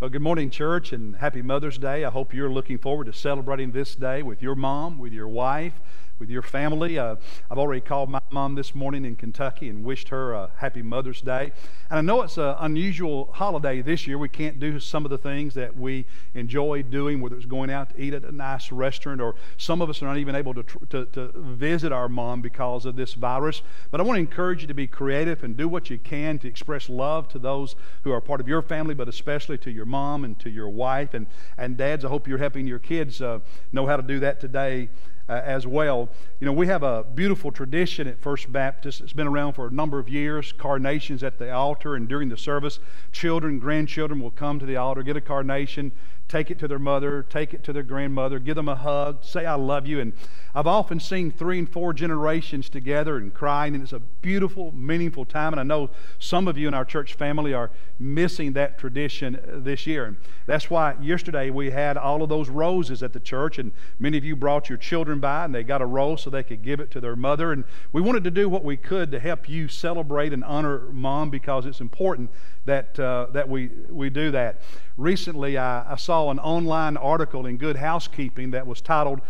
Well, good morning, church, and happy Mother's Day. I hope you're looking forward to celebrating this day with your mom, with your wife, with your family. Uh, I've already called my mom this morning in Kentucky and wished her a happy Mother's Day. And I know it's an unusual holiday this year. We can't do some of the things that we enjoy doing, whether it's going out to eat at a nice restaurant, or some of us are not even able to, to, to visit our mom because of this virus. But I want to encourage you to be creative and do what you can to express love to those who are part of your family, but especially to your mom and to your wife. And, and dads, I hope you're helping your kids uh, know how to do that today uh, as well. You know, we have a beautiful tradition at First Baptist. It's been around for a number of years. Carnations at the altar, and during the service, children, grandchildren will come to the altar, get a carnation, take it to their mother, take it to their grandmother, give them a hug, say, I love you. And I've often seen three and four generations together and crying, and it's a beautiful, meaningful time. And I know some of you in our church family are missing that tradition this year. And that's why yesterday we had all of those roses at the church, and many of you brought your children by, and they got a rose so they could give it to their mother. And we wanted to do what we could to help you celebrate and honor mom because it's important that, uh, that we, we do that. Recently, I, I saw an online article in Good Housekeeping that was titled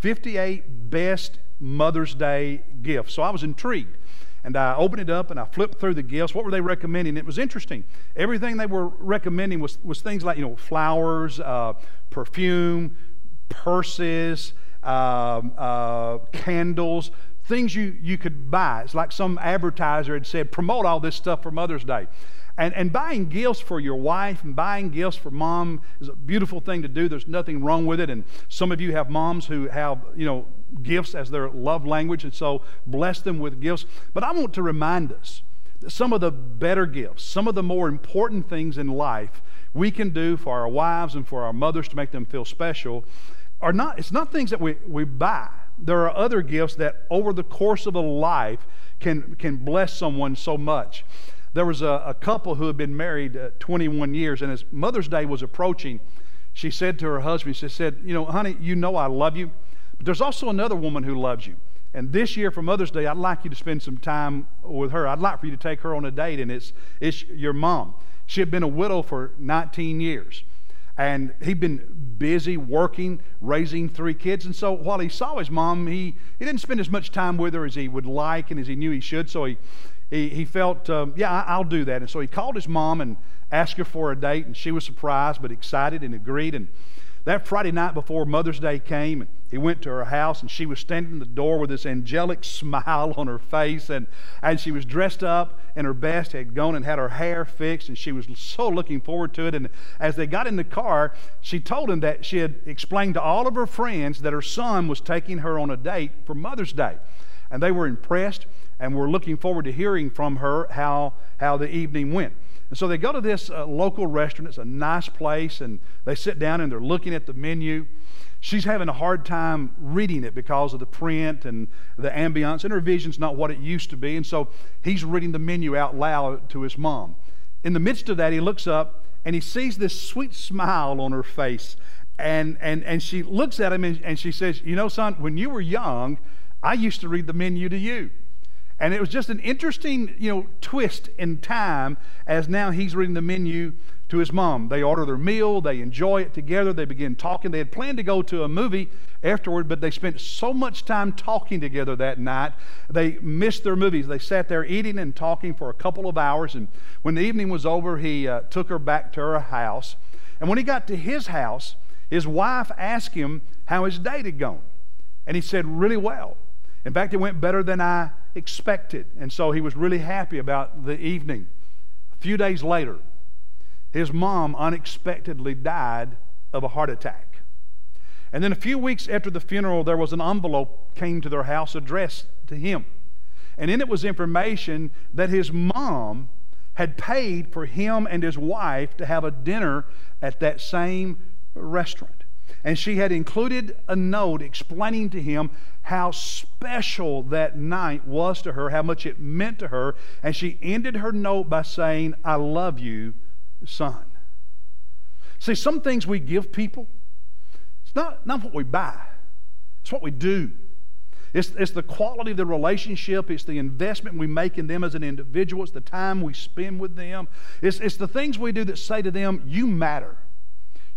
58 Best Mother's Day Gifts. So I was intrigued. And I opened it up and I flipped through the gifts. What were they recommending? It was interesting. Everything they were recommending was, was things like, you know, flowers, uh, perfume, purses, um, uh, candles, things you, you could buy. It's like some advertiser had said, promote all this stuff for Mother's Day. And, and buying gifts for your wife and buying gifts for mom is a beautiful thing to do. There's nothing wrong with it. And some of you have moms who have, you know, gifts as their love language. And so bless them with gifts. But I want to remind us that some of the better gifts, some of the more important things in life we can do for our wives and for our mothers to make them feel special are not, it's not things that we, we buy. There are other gifts that over the course of a life can, can bless someone so much. There was a, a couple who had been married uh, 21 years, and as Mother's Day was approaching, she said to her husband, She said, You know, honey, you know I love you, but there's also another woman who loves you. And this year for Mother's Day, I'd like you to spend some time with her. I'd like for you to take her on a date, and it's, it's your mom. She had been a widow for 19 years. And he'd been busy working, raising three kids. And so while he saw his mom, he, he didn't spend as much time with her as he would like and as he knew he should. So he, he, he felt, um, yeah, I'll do that. And so he called his mom and asked her for a date, and she was surprised but excited and agreed. And that Friday night before Mother's Day came, he went to her house, and she was standing in the door with this angelic smile on her face, and, and she was dressed up in her best, had gone and had her hair fixed, and she was so looking forward to it. And as they got in the car, she told him that she had explained to all of her friends that her son was taking her on a date for Mother's Day. And they were impressed and we're looking forward to hearing from her how, how the evening went. And so they go to this uh, local restaurant. It's a nice place, and they sit down and they're looking at the menu. She's having a hard time reading it because of the print and the ambiance, and her vision's not what it used to be. And so he's reading the menu out loud to his mom. In the midst of that, he looks up and he sees this sweet smile on her face. And, and, and she looks at him and, and she says, You know, son, when you were young, I used to read the menu to you. And it was just an interesting, you know, twist in time as now he's reading the menu to his mom. They order their meal, they enjoy it together, they begin talking. They had planned to go to a movie afterward, but they spent so much time talking together that night, they missed their movies. They sat there eating and talking for a couple of hours, and when the evening was over, he uh, took her back to her house. And when he got to his house, his wife asked him how his date had gone. And he said, Really well. In fact, it went better than I expected. And so he was really happy about the evening. A few days later, his mom unexpectedly died of a heart attack. And then a few weeks after the funeral, there was an envelope came to their house addressed to him. And in it was information that his mom had paid for him and his wife to have a dinner at that same restaurant. And she had included a note explaining to him how special that night was to her, how much it meant to her. And she ended her note by saying, I love you, son. See, some things we give people, it's not, not what we buy, it's what we do. It's, it's the quality of the relationship. It's the investment we make in them as an individual. It's the time we spend with them. It's, it's the things we do that say to them, You matter.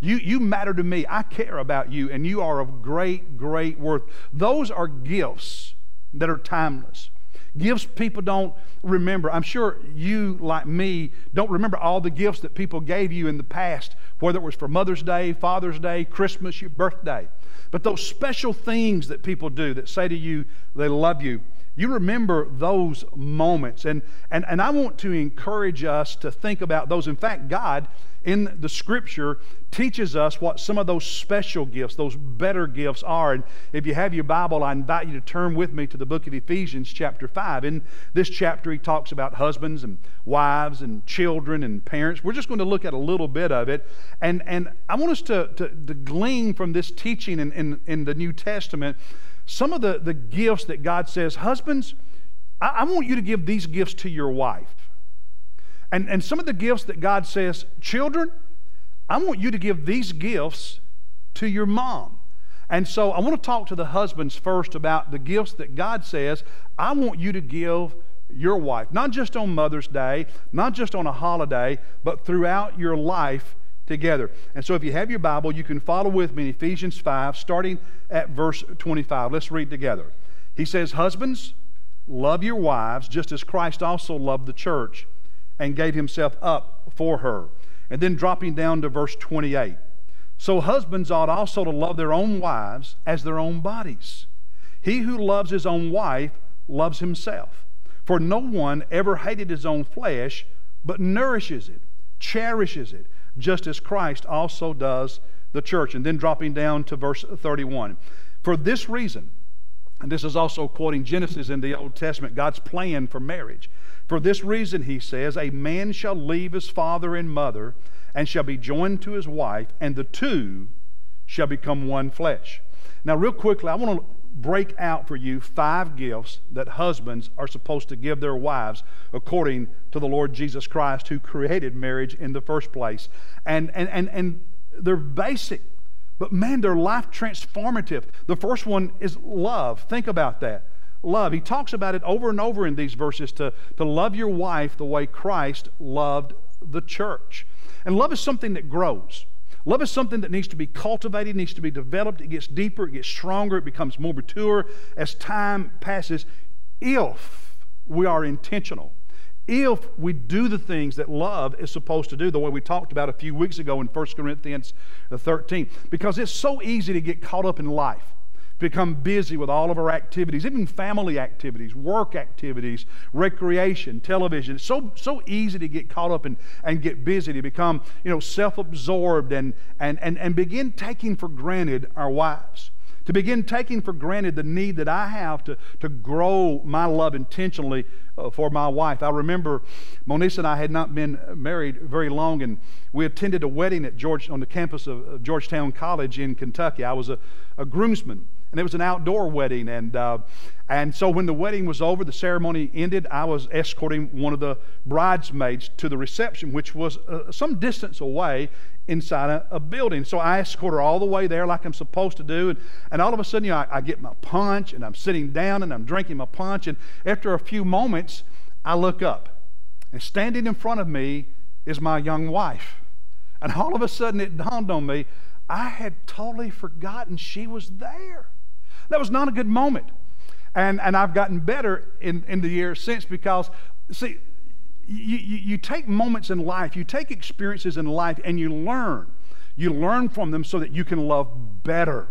You, you matter to me. I care about you, and you are of great, great worth. Those are gifts that are timeless. Gifts people don't remember. I'm sure you, like me, don't remember all the gifts that people gave you in the past, whether it was for Mother's Day, Father's Day, Christmas, your birthday. But those special things that people do that say to you they love you, you remember those moments. And, and, and I want to encourage us to think about those. In fact, God in the scripture teaches us what some of those special gifts, those better gifts are. And if you have your Bible, I invite you to turn with me to the book of Ephesians, chapter 5. In this chapter, he talks about husbands and wives and children and parents. We're just going to look at a little bit of it. And, and I want us to, to, to glean from this teaching in, in, in the New Testament some of the, the gifts that God says, Husbands, I, I want you to give these gifts to your wife. And, and some of the gifts that God says, Children, I want you to give these gifts to your mom. And so I want to talk to the husbands first about the gifts that God says, I want you to give your wife, not just on Mother's Day, not just on a holiday, but throughout your life together. And so if you have your Bible, you can follow with me in Ephesians 5, starting at verse 25. Let's read together. He says, Husbands, love your wives, just as Christ also loved the church and gave himself up for her. And then dropping down to verse 28. So husbands ought also to love their own wives as their own bodies. He who loves his own wife loves himself. For no one ever hated his own flesh, but nourishes it, cherishes it just as Christ also does the church. And then dropping down to verse 31. For this reason, and this is also quoting Genesis in the Old Testament, God's plan for marriage. For this reason, he says, a man shall leave his father and mother and shall be joined to his wife, and the two shall become one flesh. Now, real quickly, I want to break out for you five gifts that husbands are supposed to give their wives according to the Lord Jesus Christ who created marriage in the first place. And, and, and, and they're basic, but man, they're life transformative. The first one is love. Think about that. Love. He talks about it over and over in these verses to, to love your wife the way Christ loved the church. And love is something that grows. Love is something that needs to be cultivated, needs to be developed. It gets deeper, it gets stronger, it becomes more mature as time passes if we are intentional. If we do the things that love is supposed to do, the way we talked about a few weeks ago in 1 Corinthians 13, because it's so easy to get caught up in life become busy with all of our activities, even family activities, work activities, recreation, television. It's so, so easy to get caught up and, and get busy, to become you know, self absorbed and, and, and, and begin taking for granted our wives to begin taking for granted the need that I have to, to grow my love intentionally uh, for my wife. I remember Monisa and I had not been married very long, and we attended a wedding at George, on the campus of, of Georgetown College in Kentucky. I was a, a groomsman and it was an outdoor wedding. And, uh, and so when the wedding was over, the ceremony ended, I was escorting one of the bridesmaids to the reception, which was uh, some distance away inside a, a, building. So I escort her all the way there like I'm supposed to do. And, and all of a sudden, you know, I, I get my punch and I'm sitting down and I'm drinking my punch. And after a few moments, I look up. And standing in front of me is my young wife. And all of a sudden, it dawned on me I had totally forgotten she was there. That was not a good moment. And, and I've gotten better in, in the years since because, see, you, you, you take moments in life, you take experiences in life, and you learn. You learn from them so that you can love better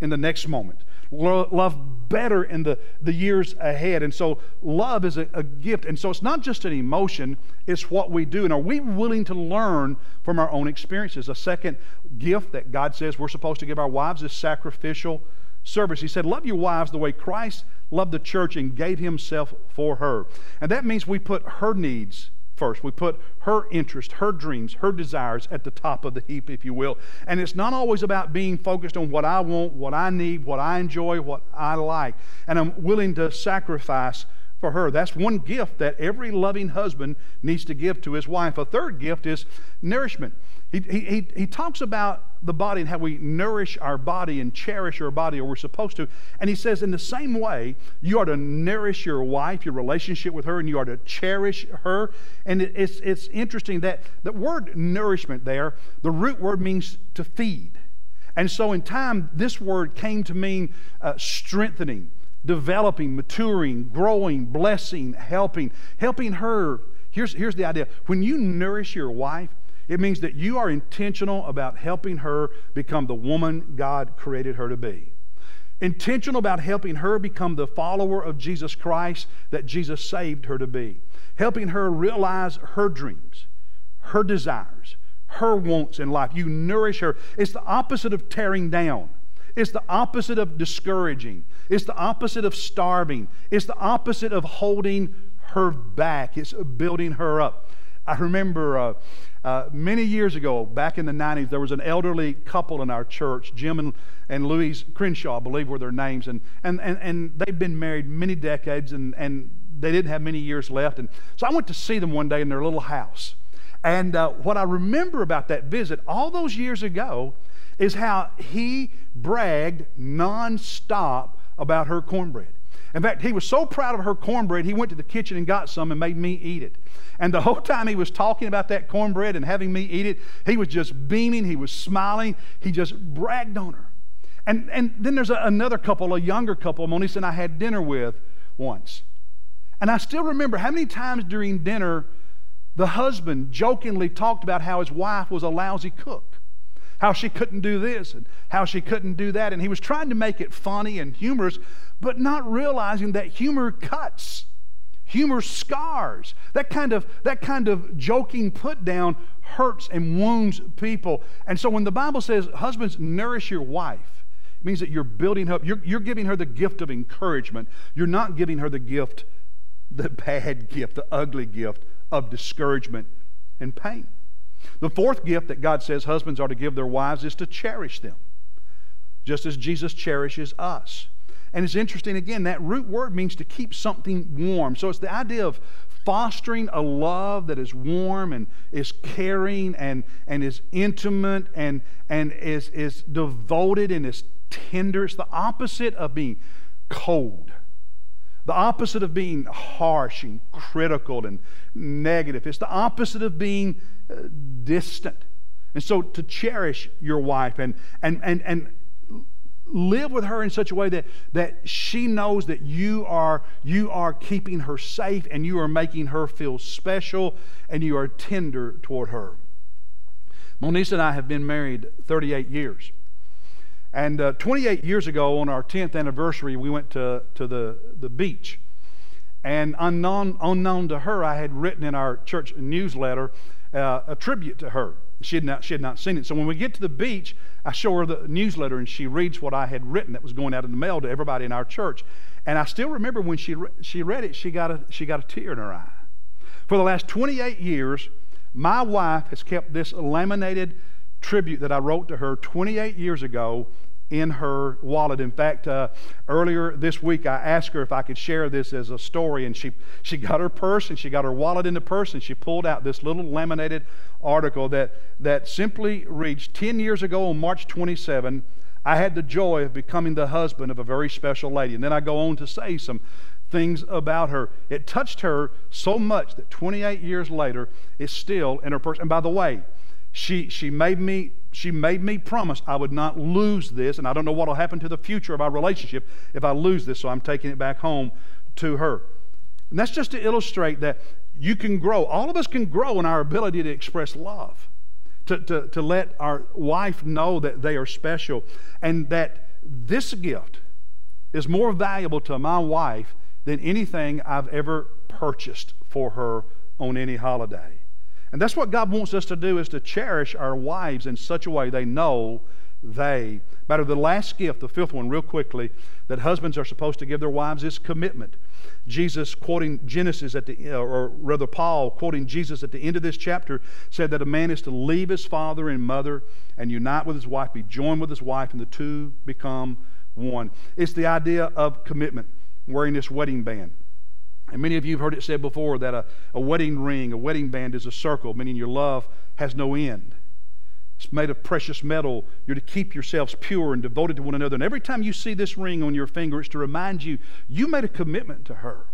in the next moment, love better in the, the years ahead. And so, love is a, a, gift. And so, it's not just an emotion, it's what we do. And are we willing to learn from our own experiences? A second gift that God says we're supposed to give our wives is sacrificial service. He said, Love your wives the way Christ loved the church and gave himself for her. And that means we put her needs first. We put her interest, her dreams, her desires at the top of the heap, if you will. And it's not always about being focused on what I want, what I need, what I enjoy, what I like. And I'm willing to sacrifice for her. That's one gift that every loving husband needs to give to his wife. A third gift is nourishment. He, he, he talks about the body and how we nourish our body and cherish our body, or we're supposed to. And he says, in the same way, you are to nourish your wife, your relationship with her, and you are to cherish her. And it's, it's interesting that the word nourishment there, the root word means to feed. And so in time, this word came to mean uh, strengthening, developing, maturing, growing, blessing, helping, helping her. Here's, here's the idea when you nourish your wife, it means that you are intentional about helping her become the woman God created her to be. Intentional about helping her become the follower of Jesus Christ that Jesus saved her to be. Helping her realize her dreams, her desires, her wants in life. You nourish her. It's the opposite of tearing down. It's the opposite of discouraging. It's the opposite of starving. It's the opposite of holding her back. It's building her up. I remember uh, uh, many years ago, back in the 90s, there was an elderly couple in our church, Jim and, and Louise Crenshaw, I believe were their names, and, and, and, and they'd been married many decades and, and they didn't have many years left. And so I went to see them one day in their little house. And uh, what I remember about that visit all those years ago is how he bragged nonstop about her cornbread. In fact, he was so proud of her cornbread, he went to the kitchen and got some and made me eat it. And the whole time he was talking about that cornbread and having me eat it, he was just beaming, he was smiling, he just bragged on her. And, and then there's a, another couple, a younger couple, Monisa and I had dinner with once. And I still remember how many times during dinner the husband jokingly talked about how his wife was a lousy cook how she couldn't do this and how she couldn't do that. And he was trying to make it funny and humorous, but not realizing that humor cuts. Humor scars. That kind of, that kind of joking put down hurts and wounds people. And so when the Bible says, husbands, nourish your wife, it means that you're building up, you're, you're giving her the gift of encouragement. You're not giving her the gift, the bad gift, the ugly gift of discouragement and pain. The fourth gift that God says husbands are to give their wives is to cherish them, just as Jesus cherishes us. And it's interesting, again, that root word means to keep something warm. So it's the idea of fostering a love that is warm and is caring and, and is intimate and, and is, is devoted and is tender. It's the opposite of being cold. The opposite of being harsh and critical and negative. It's the opposite of being uh, distant. And so to cherish your wife and, and, and, and live with her in such a way that, that she knows that you are, you are keeping her safe and you are making her feel special and you are tender toward her. Monisa and I have been married 38 years. And uh, 28 years ago, on our 10th anniversary, we went to, to the, the beach. And unknown, unknown to her, I had written in our church newsletter uh, a tribute to her. She had, not, she had not seen it. So when we get to the beach, I show her the newsletter and she reads what I had written that was going out in the mail to everybody in our church. And I still remember when she, re- she read it, she got, a, she got a tear in her eye. For the last 28 years, my wife has kept this laminated tribute that I wrote to her 28 years ago in her wallet. In fact, uh, earlier this week, I asked her if I could share this as a story, and she, she got her purse and she got her wallet in the purse, and she pulled out this little laminated article that, that simply reads 10 years ago on March 27, I had the joy of becoming the husband of a very special lady. And then I go on to say some things about her. It touched her so much that 28 years later, it's still in her purse. And by the way, she, she made me she made me promise I would not lose this, and I don't know what will happen to the future of our relationship if I lose this, so I'm taking it back home to her. And that's just to illustrate that you can grow. All of us can grow in our ability to express love, to, to, to let our wife know that they are special, and that this gift is more valuable to my wife than anything I've ever purchased for her on any holiday. And that's what God wants us to do is to cherish our wives in such a way they know they matter. The last gift, the fifth one, real quickly, that husbands are supposed to give their wives is commitment. Jesus, quoting Genesis at the, uh, or rather Paul, quoting Jesus at the end of this chapter, said that a man is to leave his father and mother and unite with his wife, be joined with his wife, and the two become one. It's the idea of commitment, wearing this wedding band. And many of you have heard it said before that a, a wedding ring, a wedding band is a circle, meaning your love has no end. It's made of precious metal. You're to keep yourselves pure and devoted to one another. And every time you see this ring on your finger, it's to remind you you made a commitment to her.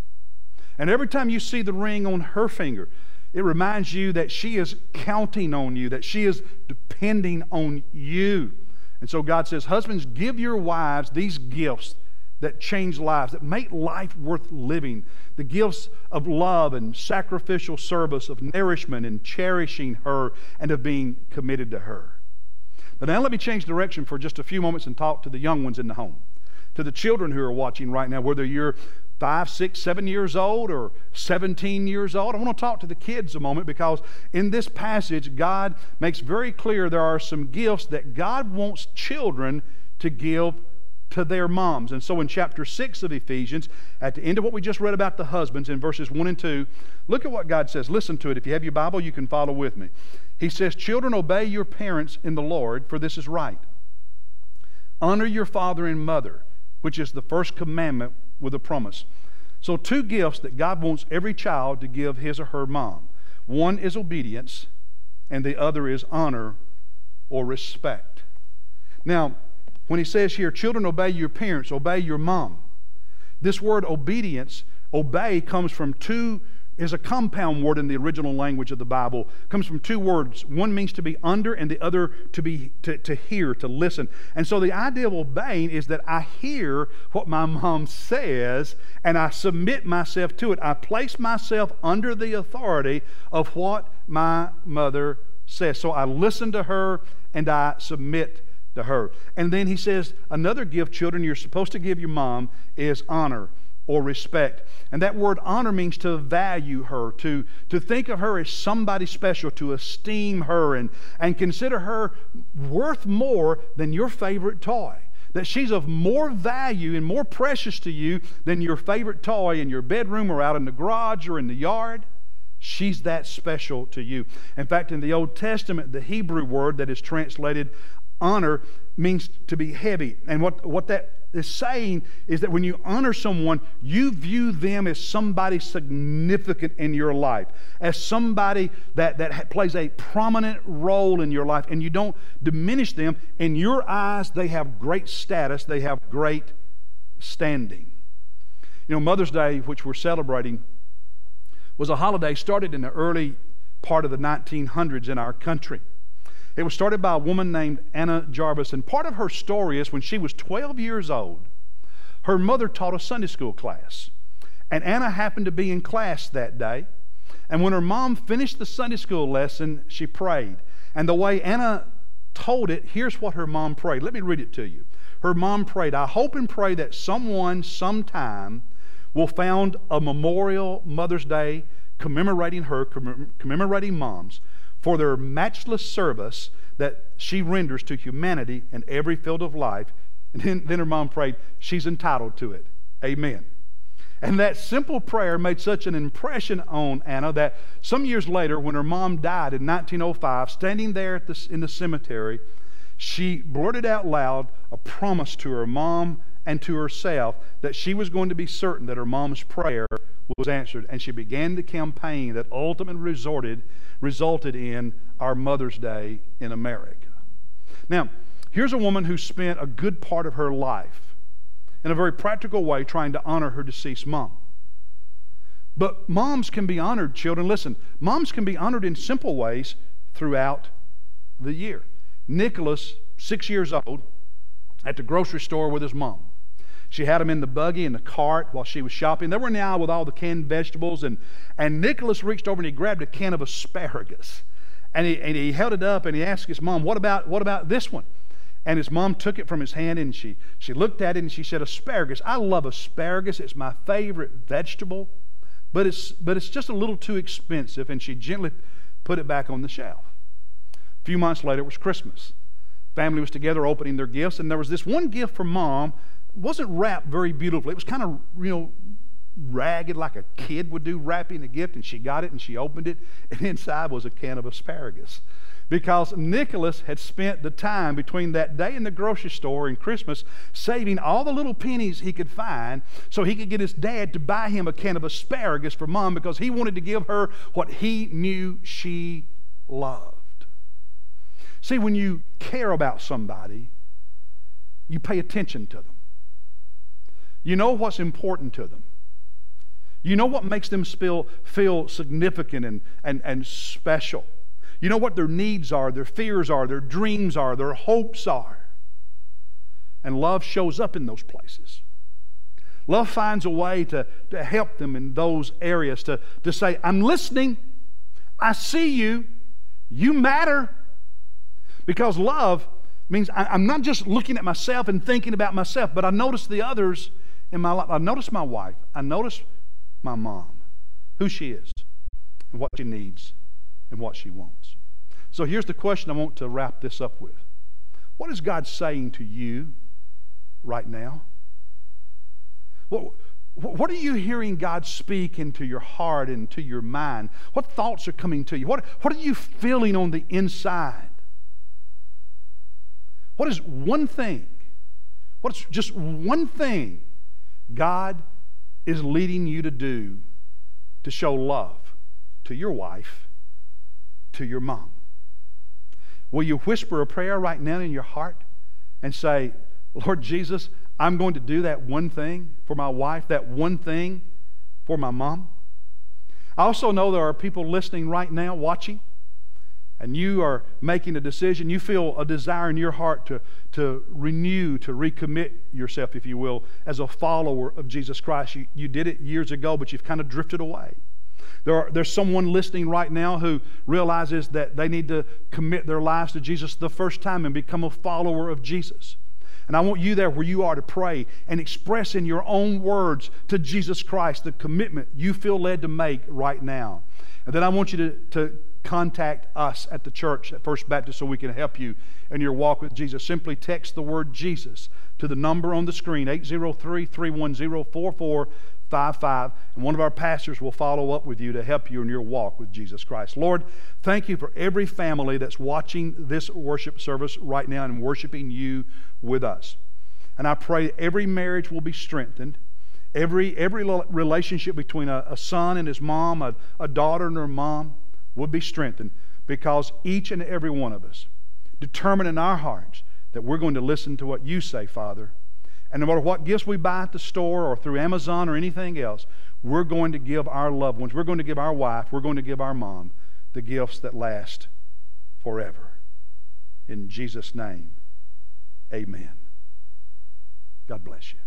And every time you see the ring on her finger, it reminds you that she is counting on you, that she is depending on you. And so God says, Husbands, give your wives these gifts that change lives, that make life worth living. The gifts of love and sacrificial service, of nourishment and cherishing her, and of being committed to her. But now let me change direction for just a few moments and talk to the young ones in the home, to the children who are watching right now, whether you're five, six, seven years old or 17 years old. I want to talk to the kids a moment because in this passage, God makes very clear there are some gifts that God wants children to give to their moms. And so in chapter 6 of Ephesians, at the end of what we just read about the husbands in verses 1 and 2, look at what God says. Listen to it. If you have your Bible, you can follow with me. He says, Children, obey your parents in the Lord, for this is right. Honor your father and mother, which is the first commandment with a promise. So, two gifts that God wants every child to give his or her mom one is obedience, and the other is honor or respect. Now, when he says here, children, obey your parents, obey your mom, this word obedience, obey, comes from two is a compound word in the original language of the Bible. It comes from two words. One means to be under, and the other to be to, to hear, to listen. And so the idea of obeying is that I hear what my mom says and I submit myself to it. I place myself under the authority of what my mother says. So I listen to her and I submit to her. And then he says, another gift, children, you're supposed to give your mom is honor or respect. And that word honor means to value her, to, to think of her as somebody special, to esteem her, and, and consider her worth more than your favorite toy. That she's of more value and more precious to you than your favorite toy in your bedroom or out in the garage or in the yard. She's that special to you. In fact, in the Old Testament, the Hebrew word that is translated honor means to be heavy. And what, what that is saying is that when you honor someone, you view them as somebody significant in your life, as somebody that, that plays a prominent role in your life, and you don't diminish them. In your eyes, they have great status, they have great standing. You know, Mother's Day, which we're celebrating, was a holiday started in the early part of the 1900s in our country. It was started by a woman named Anna Jarvis, and part of her story is when she was 12 years old, her mother taught a Sunday school class. And Anna happened to be in class that day. And when her mom finished the Sunday school lesson, she prayed. And the way Anna told it, here's what her mom prayed. Let me read it to you. Her mom prayed, I hope and pray that someone sometime will found a memorial Mother's Day commemorating her, commemorating moms for their matchless service that she renders to humanity in every field of life. And then, then her mom prayed, She's entitled to it. Amen. And that simple prayer made such an impression on Anna that some years later, when her mom died in 1905, standing there the, in the cemetery, she blurted out loud a promise to her mom and to herself that she was going to be certain that her mom's prayer was answered. And she began the campaign that ultimately resorted resulted in our Mother's Day in America. Now, here's a woman who spent a good part of her life in a very practical way trying to honor her deceased mom. But moms can be honored, children. Listen, moms can be honored in simple ways throughout the year. Nicholas, six years old, at the grocery store with his mom. She had him in the buggy in the cart while she was shopping. They were aisle with all the canned vegetables, and, and Nicholas reached over and he grabbed a can of asparagus. And he, and he held it up and he asked his mom, what about, what about this one? And his mom took it from his hand and she, she looked at it and she said, Asparagus. I love asparagus. It's my favorite vegetable, but it's, but it's just a little too expensive. And she gently put it back on the shelf. A few months later, it was Christmas. Family was together opening their gifts, and there was this one gift for mom wasn't wrapped very beautifully. It was kind of, you know, ragged like a kid would do wrapping a gift, and she got it and she opened it, and inside was a can of asparagus. Because Nicholas had spent the time between that day in the grocery store and Christmas saving all the little pennies he could find so he could get his dad to buy him a can of asparagus for mom because he wanted to give her what he knew she loved. See, when you care about somebody, you pay attention to them. You know what's important to them. You know what makes them feel, feel significant and, and, and special. You know what their needs are, their fears are, their dreams are, their hopes are. And love shows up in those places. Love finds a way to, to help them in those areas, to, to say, I'm listening, I see you, you matter. Because love means I, am not just looking at myself and thinking about myself, but I notice the others in my life. I notice my wife, I notice my mom, who she is, and what she needs, and what she wants. So here's the question I want to wrap this up with What is God saying to you right now? What, what are you hearing God speak into your heart and to your mind? What thoughts are coming to you? What, what are you feeling on the inside? What is one thing? What's just one thing God is leading you to do to show love to your wife, to your mom? Will you whisper a prayer right now in your heart and say, Lord Jesus, I'm going to do that one thing for my wife, that one thing for my mom. I also know there are people listening right now, watching, and you are making a decision. You feel a desire in your heart to, to renew, to recommit yourself, if you will, as a follower of Jesus Christ. You, you did it years ago, but you've kind of drifted away. There are, there's someone listening right now who realizes that they need to commit their lives to Jesus the first time and become a follower of Jesus. And I want you there where you are to pray and express in your own words to Jesus Christ the commitment you feel led to make right now. And then I want you to, to contact us at the church at First Baptist so we can help you in your walk with Jesus. Simply text the word Jesus to the number on the screen, 803 310 55. And one of our pastors will follow up with you to help you in your walk with Jesus Christ. Lord, thank you for every family that's watching this worship service right now and worshiping you with us. And I pray every marriage will be strengthened. Every, every relationship between a, a son and his mom, a, a daughter and her mom, would be strengthened because each and every one of us determine in our hearts that we're going to listen to what you say, Father, and no matter what gifts we buy at the store or through Amazon or anything else, we're going to give our loved ones, we're going to give our wife, we're going to give our mom the gifts that last forever. In Jesus' name, amen. God bless you.